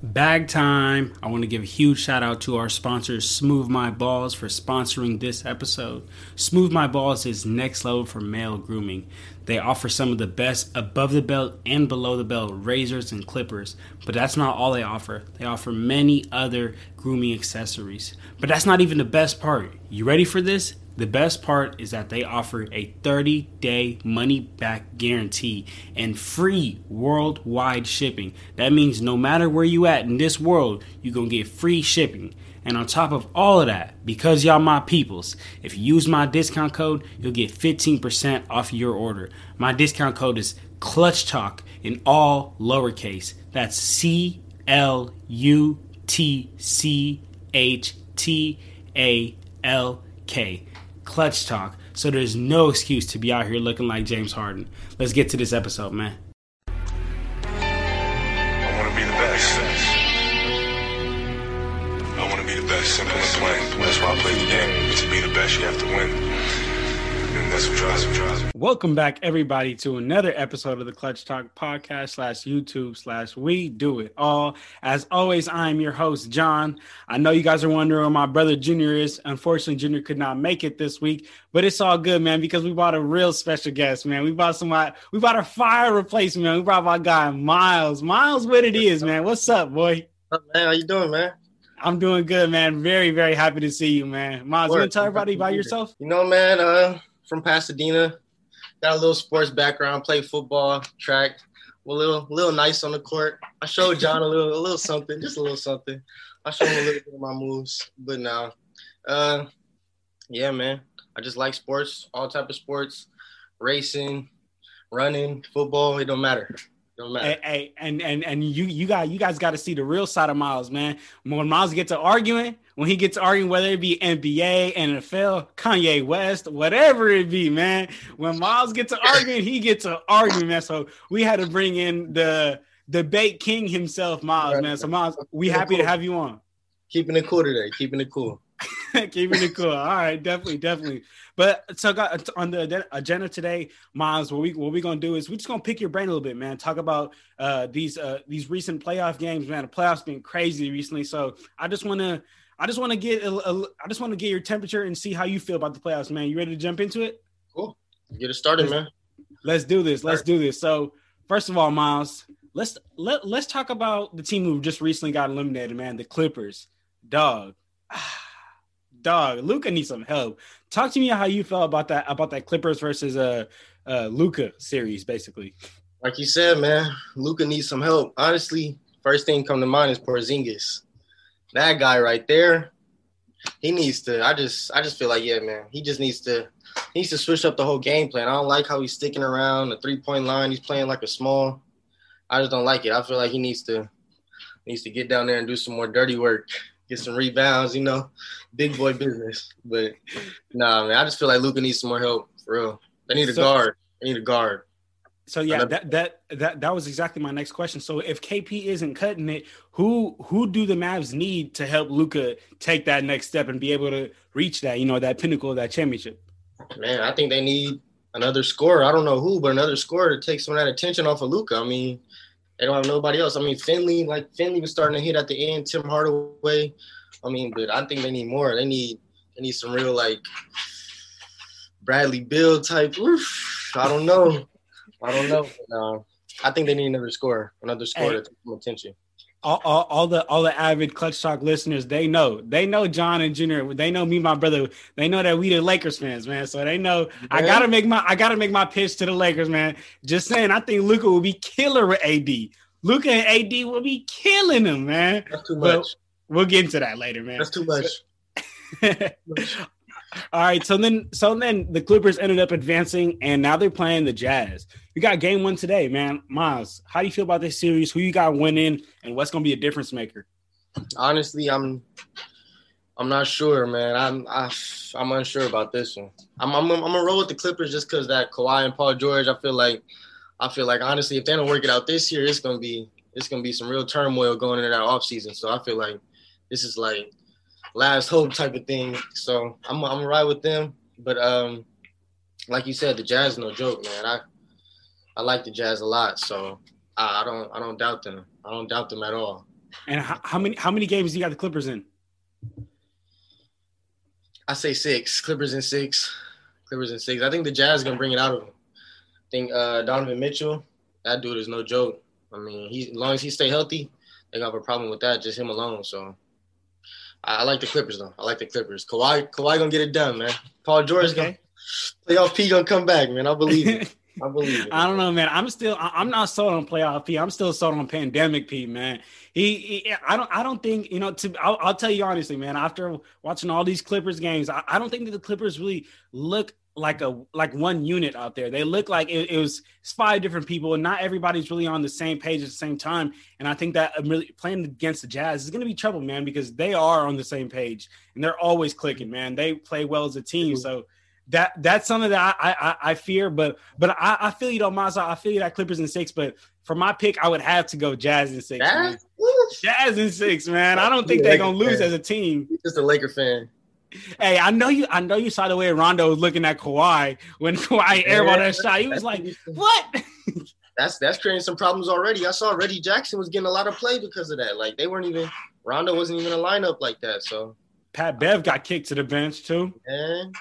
Bag time. I want to give a huge shout out to our sponsors, Smooth My Balls, for sponsoring this episode. Smooth My Balls is next level for male grooming. They offer some of the best above the belt and below the belt razors and clippers, but that's not all they offer. They offer many other grooming accessories. But that's not even the best part. You ready for this? The best part is that they offer a 30 day money back guarantee and free worldwide shipping. That means no matter where you at in this world, you're going to get free shipping. And on top of all of that, because y'all my peoples, if you use my discount code, you'll get 15% off your order. My discount code is Clutch Talk in all lowercase. That's C L U T C H T A L K. Clutch Talk. So there's no excuse to be out here looking like James Harden. Let's get to this episode, man. I want to be the best. I want to be the best. Simple and plain. That's why I play the game. To be the best, you have to win. Welcome back, everybody, to another episode of the Clutch Talk podcast slash YouTube slash We Do It All. As always, I am your host, John. I know you guys are wondering where my brother Junior is. Unfortunately, Junior could not make it this week, but it's all good, man, because we brought a real special guest, man. We brought somebody, we brought a fire replacement. Man. We brought my guy Miles. Miles, what it is, man. What's up, boy? Up, man? How you doing, man? I'm doing good, man. Very, very happy to see you, man. Miles, you want to tell everybody about yourself? You know, man, uh, from Pasadena, got a little sports background, played football, track, a little, little nice on the court. I showed John a little, a little something, just a little something. I showed him a little bit of my moves, but now, uh, yeah, man, I just like sports, all type of sports, racing, running, football. It don't matter. Hey, hey, and and and you you got you guys got to see the real side of Miles, man. When Miles gets to arguing, when he gets arguing, whether it be NBA, NFL, Kanye West, whatever it be, man. When Miles gets to arguing, he gets to arguing, man. So we had to bring in the debate king himself, Miles, man. So Miles, we happy to have you on. Keeping it cool today. Keeping it cool. Keeping it cool. All right, definitely, definitely. But so got on the agenda today, Miles. What we what we gonna do is we're just gonna pick your brain a little bit, man. Talk about uh, these uh, these recent playoff games, man. The playoffs been crazy recently, so I just wanna I just want to get a, a, I just want to get your temperature and see how you feel about the playoffs, man. You ready to jump into it? Cool. Get it started, let's, man. Let's do this. Let's do this. So first of all, Miles, let's let let's talk about the team who just recently got eliminated, man. The Clippers, dog. dog, Luka needs some help. Talk to me how you felt about that about that Clippers versus uh uh Luka series, basically. Like you said, man, Luka needs some help. Honestly, first thing come to mind is Porzingis. That guy right there, he needs to. I just, I just feel like, yeah, man, he just needs to, he needs to switch up the whole game plan. I don't like how he's sticking around the three point line. He's playing like a small. I just don't like it. I feel like he needs to, needs to get down there and do some more dirty work get some rebounds, you know, big boy business. But nah, man, I just feel like Luka needs some more help for real. They need a so, guard. They need a guard. So yeah, that that that that was exactly my next question. So if KP isn't cutting it, who who do the Mavs need to help Luka take that next step and be able to reach that, you know, that pinnacle of that championship? Man, I think they need another scorer. I don't know who, but another scorer to take some of that attention off of Luka. I mean, they don't have nobody else. I mean, Finley, like Finley was starting to hit at the end. Tim Hardaway. I mean, but I think they need more. They need they need some real like Bradley Beal type. Oof, I don't know. I don't know. Uh, I think they need another score, another score hey, to take some attention. All, all, all, the all the avid clutch talk listeners they know. They know john and junior they know me my brother. They know that we the lakers fans man. So they know. Yeah. i gotta make my i gotta make my pitch to the lakers man. Just saying i think Luka will be killer with ad Luka and ad will be killing him man. That's too much. but we'll get into that later man. That's too much All right, so then so then the Clippers ended up advancing, and now they're playing the Jazz. We got game one today, man. Miles, how do you feel about this series? Who you got winning, and what's going to be a difference maker? Honestly, I'm I'm not sure, man. I'm I, I'm unsure about this one. I'm I'm, I'm gonna roll with the Clippers just because that Kawhi and Paul George. I feel like I feel like honestly, if they don't work it out this year, it's gonna be it's gonna be some real turmoil going into that offseason. So I feel like this is like last hope type of thing. So I'm I'm right with them. But um, like you said, the Jazz no joke, man. I I like the Jazz a lot, so I, I don't I don't doubt them. I don't doubt them at all. And how, how many how many games do you got the Clippers in? I say six. Clippers in six. Clippers in six. I think the Jazz gonna bring it out of them. I think uh, Donovan Mitchell, that dude is no joke. I mean, he as long as he stay healthy, they have a problem with that. Just him alone. So I, I like the Clippers though. I like the Clippers. Kawhi, Kawhi gonna get it done, man. Paul George Okay. gonna playoff P gonna come back, man. I believe it. I believe it. I don't know, man. I'm still I'm not sold on playoff P. I'm still sold on pandemic P, man. He, he I don't I don't think you know. To I'll, I'll tell you honestly, man. After watching all these Clippers games, I, I don't think that the Clippers really look like a like one unit out there. They look like it, it was five different people, and not everybody's really on the same page at the same time. And I think that um, really playing against the Jazz is going to be trouble, man, because they are on the same page and they're always clicking, man. They play well as a team, so that that's something that I I, I fear. But but I, I feel you though, Mazza. I feel you that Clippers in six. But for my pick, I would have to go Jazz in six. Jazz? Woo! Jazz in six, man. I don't think they're gonna lose fan. as a team. He's just a Laker fan. Hey, I know you. I know you saw the way Rondo was looking at Kawhi when Kawhi airballed that shot. He was like, "What?" That's that's creating some problems already. I saw Reggie Jackson was getting a lot of play because of that. Like they weren't even Rondo wasn't even a lineup like that. So Pat Bev got kicked to the bench too. man,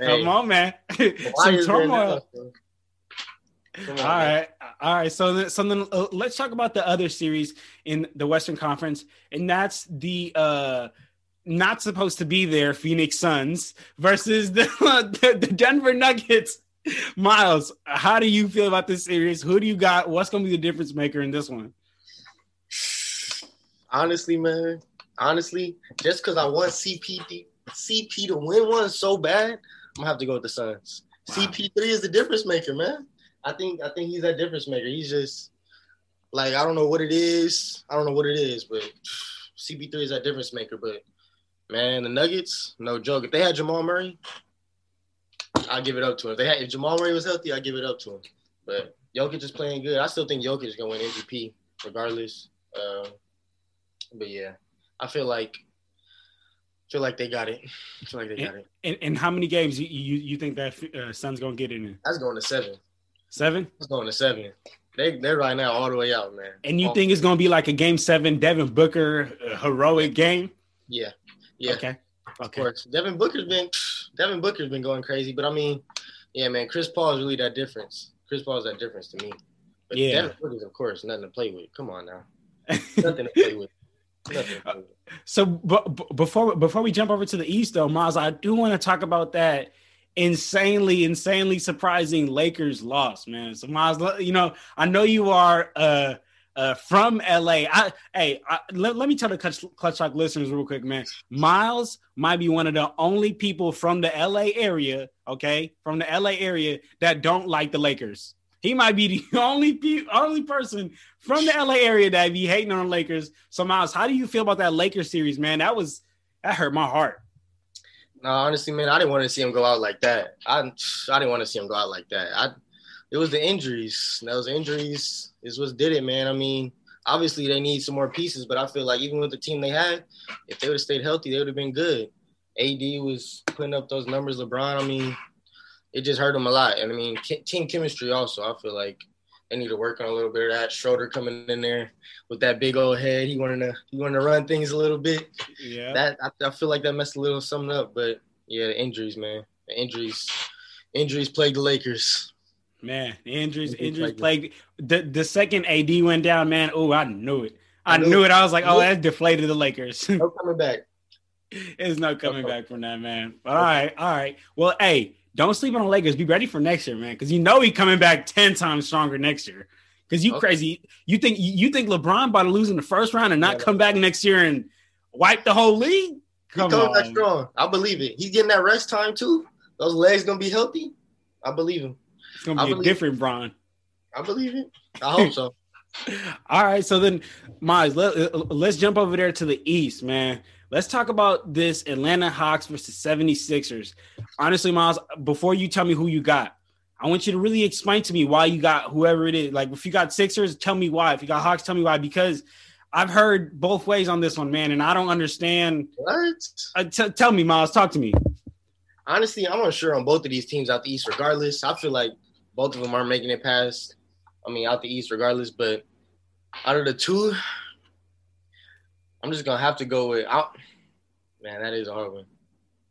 Come Hey. on, man. Some turmoil. now, so. Come on, All man. right, all right. So so then uh, let's talk about the other series in the Western Conference, and that's the uh not supposed to be there Phoenix Suns versus the the, the Denver Nuggets. Miles, how do you feel about this series? Who do you got? What's going to be the difference maker in this one? Honestly, man. Honestly, just because I want CP CP to win one so bad, I'm gonna have to go with the Suns. CP3 is the difference maker, man. I think I think he's that difference maker. He's just like I don't know what it is. I don't know what it is, but CP3 is that difference maker. But man, the Nuggets, no joke. If they had Jamal Murray, I'd give it up to him. If they had if Jamal Murray was healthy, I'd give it up to him. But Jokic is playing good. I still think Jokic is gonna win MVP regardless. Uh, but yeah, I feel like feel like they got it. I feel like they got it. And, and how many games you you, you think that uh, Suns going to get in? That's going to seven. Seven. That's going to seven. They they're right now all the way out, man. And you All- think it's going to be like a game seven Devin Booker uh, heroic game? Yeah, yeah. Okay. Of Okay. course, Devin Booker's been Devin Booker's been going crazy, but I mean, yeah, man, Chris Paul is really that difference. Chris Paul is that difference to me. But Yeah. Devin Booker's, of course, nothing to play with. Come on now, nothing to play with. To play with. So b- b- before before we jump over to the East, though, Miles, I do want to talk about that insanely, insanely surprising Lakers loss, man. So Miles, you know, I know you are uh, uh, from LA. I hey, I, let, let me tell the Clutch, Clutch Talk listeners real quick, man. Miles might be one of the only people from the LA area, okay, from the LA area that don't like the Lakers. He might be the only pe- only person from the LA area that be hating on the Lakers. So Miles, how do you feel about that Lakers series, man? That was that hurt my heart. No, honestly, man, I didn't want to see him go out like that. I I didn't want to see him go out like that. I it was the injuries. Those injuries is what did it, man. I mean, obviously they need some more pieces, but I feel like even with the team they had, if they would have stayed healthy, they would have been good. AD was putting up those numbers. LeBron, I mean, it just hurt them a lot. And I mean, team chemistry also. I feel like they need to work on a little bit of that. Schroeder coming in there with that big old head. He wanted to he wanted to run things a little bit Yeah. that I, I feel like that messed a little something up. But yeah, the injuries, man, the injuries, injuries plagued the Lakers. Man, injuries, Injuries plagued the the second AD went down, man. Oh, I knew it. I, I knew knew it. it. I was like, oh, that deflated the Lakers. No coming back. It's no coming back from that, man. But all right, all right. Well, hey, don't sleep on the Lakers. Be ready for next year, man, because you know he coming back ten times stronger next year. Because you Okay. crazy. You think you think LeBron about to lose in the first round and not Yeah. come back next year and wipe the whole league? He Come coming back strong. I believe it. He's getting that rest time too. Those legs gonna be healthy. I believe him. It's gonna be a believe- different Bron. I believe it. I hope so. All right, so then, Miles, let, let's jump over there to the East, man. Let's talk about this Atlanta Hawks versus 76ers. Honestly, Miles, before you tell me who you got, I want you to really explain to me why you got whoever it is. Like, if you got Sixers, tell me why. If you got Hawks, tell me why. Because I've heard both ways on this one, man, and I don't understand. What? Uh, t- tell me, Miles, talk to me. Honestly, I'm unsure on both of these teams out the East. Regardless, I feel like both of them aren't making it past. I mean, out the East, regardless. But out of the two, I'm just gonna have to go with. i man, that is a hard one.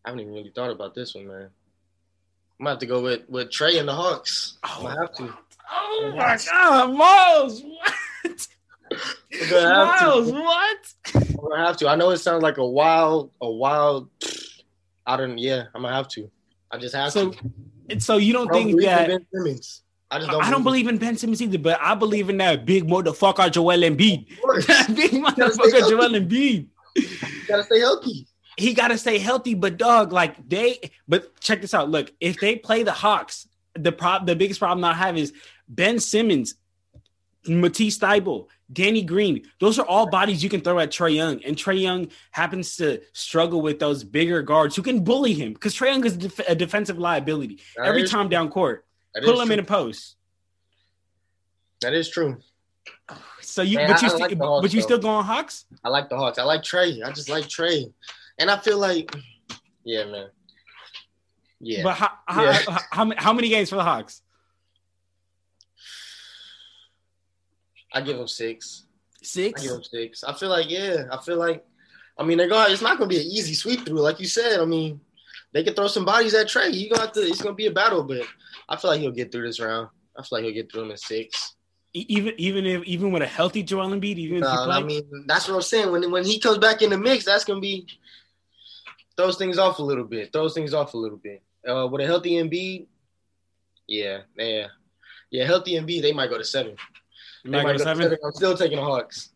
I haven't even really thought about this one, man. I'm gonna have to go with with Trae and the Hawks. I'm gonna oh, have to. Oh my God, Miles! What? I'm gonna have Miles, to. what? I'm gonna have to. I know it sounds like a wild, a wild. I don't. Yeah, I'm gonna have to. I just have So, to. and so you don't I don't think believe that? Ben Simmons. I just don't. I don't believe in Ben Simmons either, but I believe in that big motherfucker Joel Embiid. Of big motherfucker Joel Embiid. You gotta stay healthy. He got to stay healthy, but dog, like they. But check this out. Look, if they play the Hawks, the prob the biggest problem I have is Ben Simmons, Matisse Thybulle, Danny Green. Those are all bodies you can throw at Trae Young, and Trae Young happens to struggle with those bigger guards who can bully him because Trae Young is def- a defensive liability That every is- time down court. Pull him true. in a post. That is true. So you, Man, but you, I still, like the but you though. still going Hawks? I like the Hawks. I like Trae. I just like Trae, and I feel like, yeah, man. Yeah, But how, Yeah. how, how, how many games for the Hawks? I give them six. Six. I give them six. I feel like, yeah, I feel like, I mean, they're going. It's not going to be an easy sweep through, like you said. I mean, they can throw some bodies at Trae. You gonna have to. It's going to be a battle, but I feel like he'll get through this round. I feel like he'll get through them in six. Even even if even with a healthy Joel Embiid, even play, I mean, that's what I'm saying. When when he comes back in the mix, that's going to be throws things off a little bit. Throws things off a little bit. Uh, with a healthy Embiid, yeah, yeah, yeah. Healthy Embiid, they might go to seven. You They might go to to seven. I'm still taking the Hawks.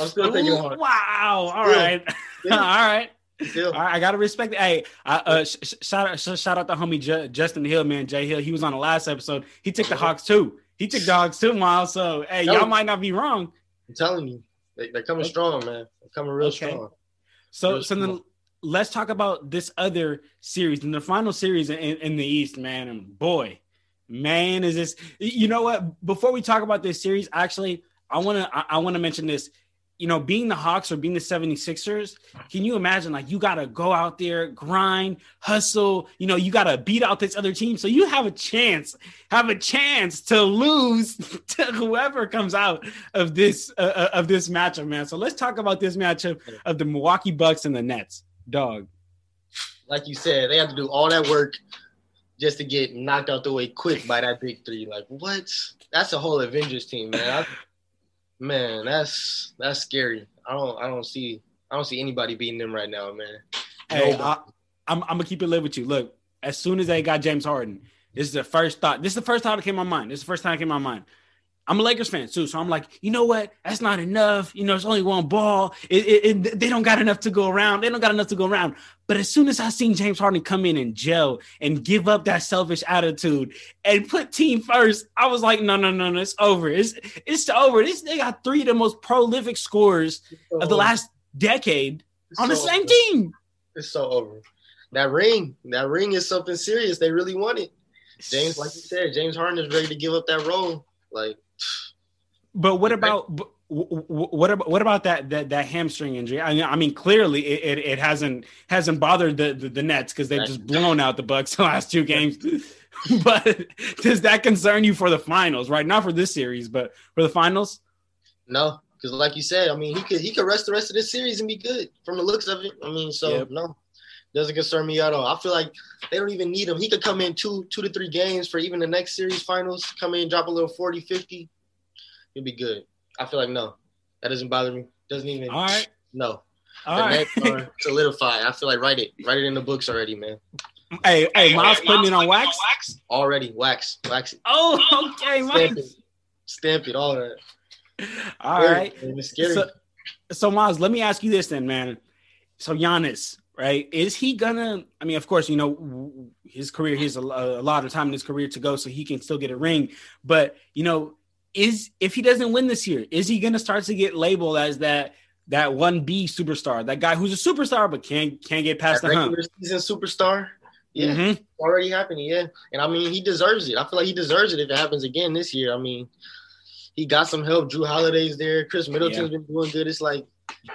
I'm still taking the Hawks. wow! All Still. right, Still. all right. Still. All right, I gotta respect it. Hey, I, uh, sh- sh- shout out, sh- shout out to homie Ju- Justin Hill, man. Jay Hill, he was on the last episode. He took the Hawks too. He took the Hawks too, Miles. So, hey, y'all might not be wrong. I'm telling you, they, they're coming strong, man. They're coming real Okay. strong. So, Real so then let's talk about this other series, and the final series in, in the East, man. And boy, man, is this? You know what? Before we talk about this series, actually, I want to I, want to mention this. You know, being the Hawks or being the 76ers, can you imagine like you got to go out there, grind, hustle, you know, you got to beat out this other team so you have a chance, have a chance to lose to whoever comes out of this uh, uh, of this matchup, man. So let's talk about this matchup of the Milwaukee Bucks and the Nets. Dog. Like you said, they have to do all that work just to get knocked out the way quick by that big three. Like what? That's a whole Avengers team, man. I, man, that's that's scary. I don't I don't see I don't see anybody beating them right now, man. Hey, Nobody. I, I'm, I'm gonna keep it live with you. Look, as soon as they got James Harden, this is the first thought. This is the first thought that came to my mind. This is the first time it came to my mind. I'm a Lakers fan too, so I'm like, you know what? That's not enough. You know, it's only one ball. It, it, it- they don't got enough to go around. They don't got enough to go around. But as soon as I seen James Harden come in and gel and give up that selfish attitude and put team first, I was like, no, no, no, no, it's over. It's it's over. This they got three of the most prolific scorers of the last decade It's on the same over. team. It's so over. That ring, that ring is something serious. They really want it. James, like you said, James Harden is ready to give up that role. Like But what about but w- w- what about what about that that that hamstring injury? I mean, I mean clearly it, it, it hasn't hasn't bothered the the, the Nets because they've just blown out the Bucks the last two games. but does that concern you for the finals? Right, not for this series, but for the finals. No, because like you said, I mean, he could he could rest the rest of this series and be good from the looks of it. I mean, so Yep. no, doesn't concern me at all. I feel like they don't even need him. He could come in two two to three games for even the next series finals. Come in, drop a little 40, 50. He'll be good. I feel like no, that doesn't bother me. Doesn't even All right, no. all the right. Nets are solidified. I feel like write it, write it in the books already, man. hey, hey, Miles putting it on wax. wax? Already, wax, wax it, Oh, okay, stamp Miles. it, stamp it, all that. All Scary, right. man. It's scary. So, so Miles, let me ask you this then, man. So Giannis, right? Is he gonna? I mean, of course, you know his career. He has a, a lot of time in his career to go, so he can still get a ring. But you know, is if he doesn't win this year, is he gonna start to get labeled as that that one B superstar, that guy who's a superstar but can't can't get past That the hump? regular season superstar. Yeah, Mhm. already happening. Yeah, and I mean he deserves it. I feel like he deserves it if it happens again this year. I mean, he got some help. Jrue Holiday's there. Khris Middleton's been doing good. It's like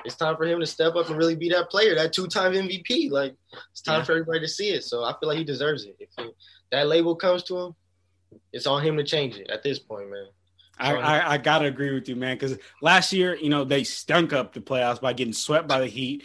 it's time for him to step up and really be that player, that two-time MVP. Like it's time Yeah. for everybody to see it. So I feel like he deserves it. If it- that label comes to him, it's on him to change it at this point, man. I, I, I, gotta agree with you, man. Because last year, you know, they stunk up the playoffs by getting swept by the Heat.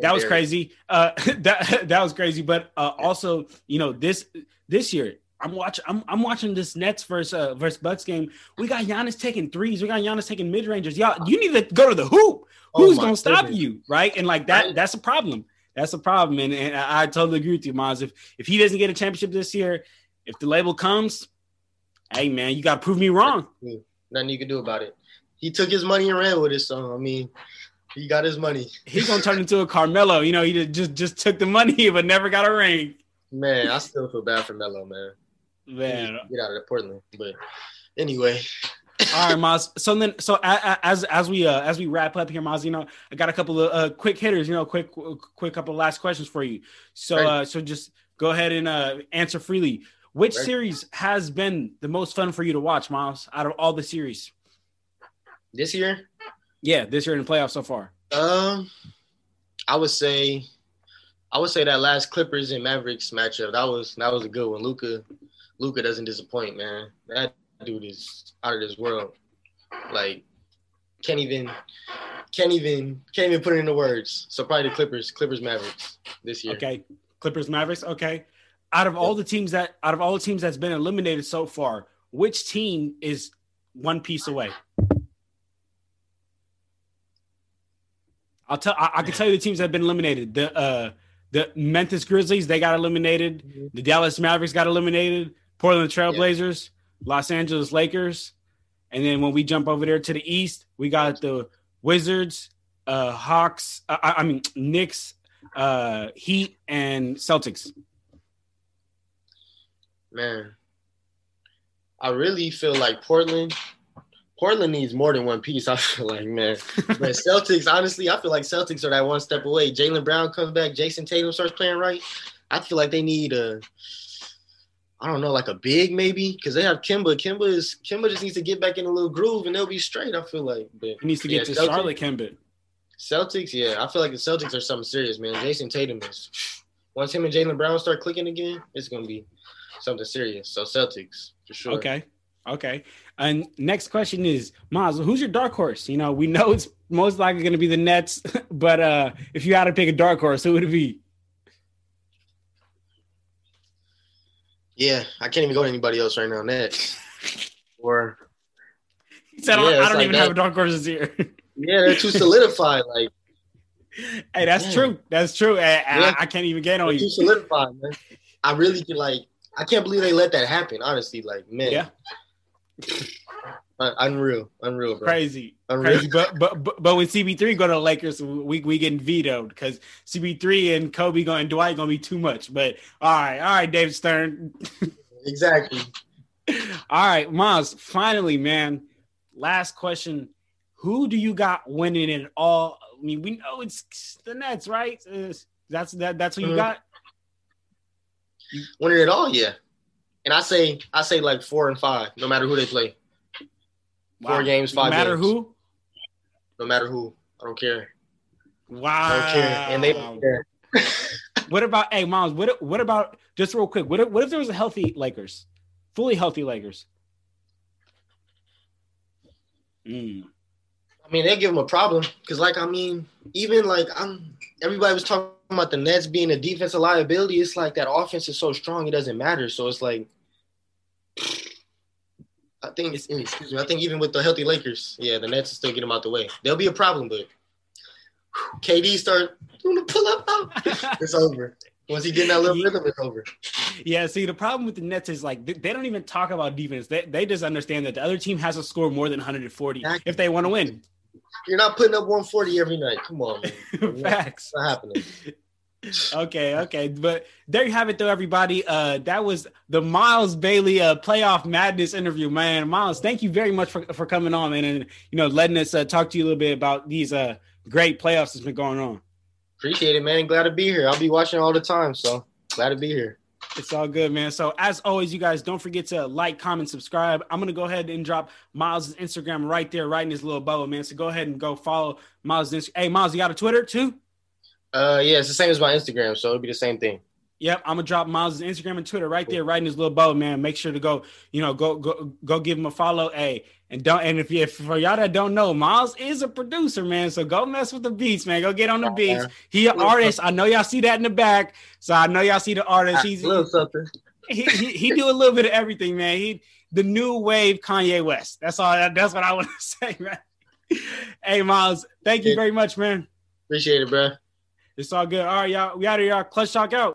That was crazy. Uh, that that was crazy. But uh, also, you know, this this year, I'm watching. I'm, I'm watching this Nets versus uh, versus Bucks game. We got Giannis taking threes. We got Giannis taking mid rangers. Y'all, you need to go to the hoop. Oh Who's gonna stop you, right? And like that, that's a problem. That's a problem. And, and I, I totally agree with you, Miles. If if he doesn't get a championship this year, if the label comes, hey man, you gotta prove me wrong. Nothing you can do about it. He took his money and ran with it. So I mean, he got his money. He's gonna turn into a Carmelo. You know, he just just took the money but never got a ring. Man, I still feel bad for Melo, man. Man, get out of Portland. But anyway. All right, Maz. So then, so as as we uh, as we wrap up here, Maz, you know, I got a couple of uh, quick hitters. You know, quick quick couple of last questions for you. So right. uh, so just go ahead and uh, answer freely. Which right. series has been the most fun for you to watch, Miles, out of all the series? This year? Yeah, this year in the playoffs so far. Um, I would say, I would say that last Clippers and Mavericks matchup that was that was a good one. Luka, Luka doesn't disappoint, man. That dude is out of this world. Like, can't even, can't even, can't even put it into words. So probably the Clippers, Clippers Mavericks this year. Okay, Clippers Mavericks. Okay, out of all the teams that out of all the teams that's been eliminated so far, which team is one piece away? I'll tell. I, I, can tell you the teams that have been eliminated. The uh, the Memphis Grizzlies they got eliminated. Mm-hmm. The Dallas Mavericks got eliminated. Portland Trailblazers, yeah. Los Angeles Lakers, and then when we jump over there to the East, we got the Wizards, uh, Hawks. Uh, I, I mean Knicks, uh, Heat, and Celtics man, I really feel like Portland. Portland needs more than one piece. I feel like, man. But Celtics, honestly, I feel like Celtics are that one step away. Jaylen Brown comes back, Jayson Tatum starts playing right. I feel like they need a, I don't know, like a big maybe, because they have Kemba. Kemba is Kemba just needs to get back in a little groove and they'll be straight. I feel like, but he needs to get yeah, to Celtics, Charlotte Kemba. Celtics, yeah, I feel like the Celtics are something serious, man. Jayson Tatum is. Once him and Jaylen Brown start clicking again, it's gonna be something serious. So Celtics for sure. Okay. Okay. And next question is, Maz, who's your dark horse? You know, we know it's most likely going to be the Nets, but uh if you had to pick a dark horse, who would it be? Yeah, I can't even go to anybody else right now. Nets or he said, yeah, I don't, like even that. have a dark horse this year. yeah, they're too solidified. Like, hey, that's true. That's true. I, yeah. I, I, can't even get on they're you. Too solidified, man. I really can like I can't believe they let that happen. Honestly, like man, yeah, unreal, unreal, bro. crazy, unreal. crazy. But, but but when CP3 go to the Lakers, we we getting vetoed because CP3 and Kobe going and Dwight gonna be too much. But all right, all right, David Stern. exactly. All right, Miles. Finally, man. Last question: Who do you got winning it all? I mean, we know it's the Nets, right? That's that. That's who you mm-hmm. got winning it all, yeah. And I say I say like four and five, no matter who they play. Wow. Four games, five. No matter games. who. No matter who, I don't care. Wow. I don't care, and they don't care. what about hey, Miles? What what about just real quick? What if, what if there was a healthy Lakers, fully healthy Lakers? Mm. I mean, they give them a problem because, like, I mean, even like I'm everybody was talking about the Nets being a defensive liability. It's like that offense is so strong, it doesn't matter. So it's like, I think, it's, mm, excuse me, I think even with the healthy Lakers, yeah, the Nets will still get them out the way. They'll be a problem, but KD start doing the pull up out, it's over. Once he get that little rhythm, it's over. Yeah, see, the problem with the Nets is like they, don't even talk about defense. They, they just understand that the other team has to score more than 140 exactly. if they want to win. You're not putting up 140 every night. Come on, man. Facts. Not happening. Okay, okay. But there you have it, though, everybody. Uh, that was the Miles Bailey uh, playoff madness interview, man. Miles, thank you very much for, for coming on, man, and you know letting us uh, talk to you a little bit about these uh, great playoffs that's been going on. Appreciate it, man. Glad to be here. I'll be watching all the time, so glad to be here. It's all good, man. So as always, you guys don't forget to like, comment, subscribe. I'm gonna go ahead and drop Miles' Instagram right there, right in his little bubble, man. So go ahead and go follow Miles. Hey, Miles, you got a Twitter too? Uh, yeah, it's the same as my Instagram, so it'll be the same thing. Yep, I'm gonna drop Miles' Instagram and Twitter right there, right in his little bow, man. Make sure to go, you know, go go go give him a follow. Hey, and don't and if you if for y'all that don't know, Miles is a producer, man. So go mess with the beats, man. Go get on the beats. He an artist. I know y'all see that in the back. So I know y'all see the artist. He's a little something. He, he, he do a little bit of everything, man. He the new wave Kanye West. That's all. That's what I want to say, man. Hey, Miles, thank you very much, man. Appreciate it, bro. It's all good. All right, y'all. We out of y'all. Clutch talk out.